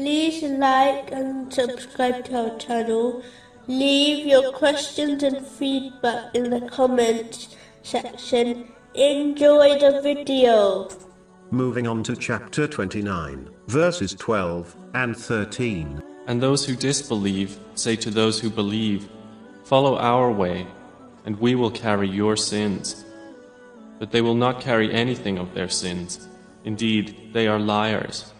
like and subscribe to our channel. Leave your questions and feedback in the comments section. Enjoy the video. Moving on to chapter 29, verses 12 and 13. And those who disbelieve say to those who believe, Follow our way, and we will carry your sins. But they will not carry anything of their sins. Indeed, they are liars.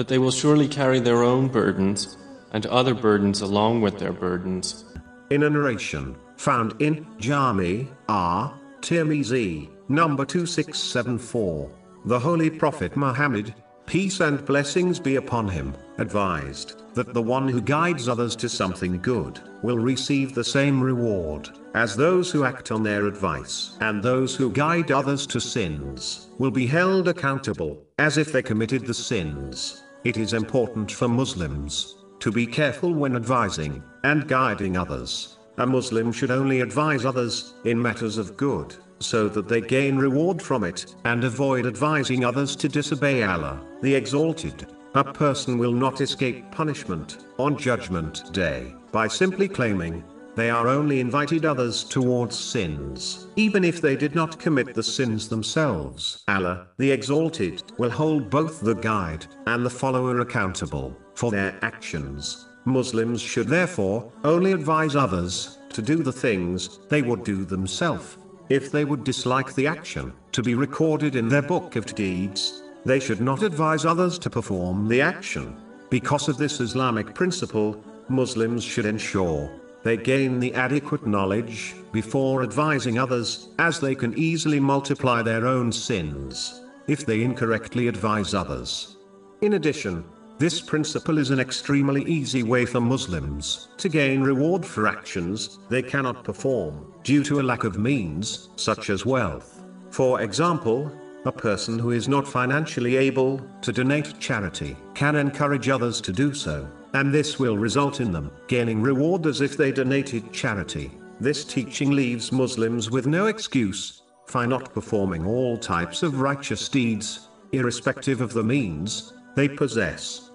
But they will surely carry their own burdens, and other burdens along with their burdens. In a narration found in Jami At Tirmizi, number 2674, the Holy Prophet Muhammad, peace and blessings be upon him, advised that the one who guides others to something good will receive the same reward as those who act on their advice, and those who guide others to sins will be held accountable as if they committed the sins. It is important for Muslims to be careful when advising and guiding others. A Muslim should only advise others in matters of good, so that they gain reward from it, and avoid advising others to disobey Allah, the Exalted. A person will not escape punishment on Judgment Day by simply claiming they are only invited others towards sins, even if they did not commit the sins themselves. Allah, the Exalted, will hold both the guide and the follower accountable for their actions. Muslims should therefore only advise others to do the things they would do themselves. If they would dislike the action to be recorded in their book of deeds, they should not advise others to perform the action. Because of this Islamic principle, Muslims should ensure they gain the adequate knowledge before advising others, as they can easily multiply their own sins if they incorrectly advise others. In addition, this principle is an extremely easy way for Muslims to gain reward for actions they cannot perform due to a lack of means, such as wealth. For example, a person who is not financially able to donate charity can encourage others to do so, and this will result in them gaining reward as if they donated charity. This teaching leaves Muslims with no excuse for not performing all types of righteous deeds, irrespective of the means they possess.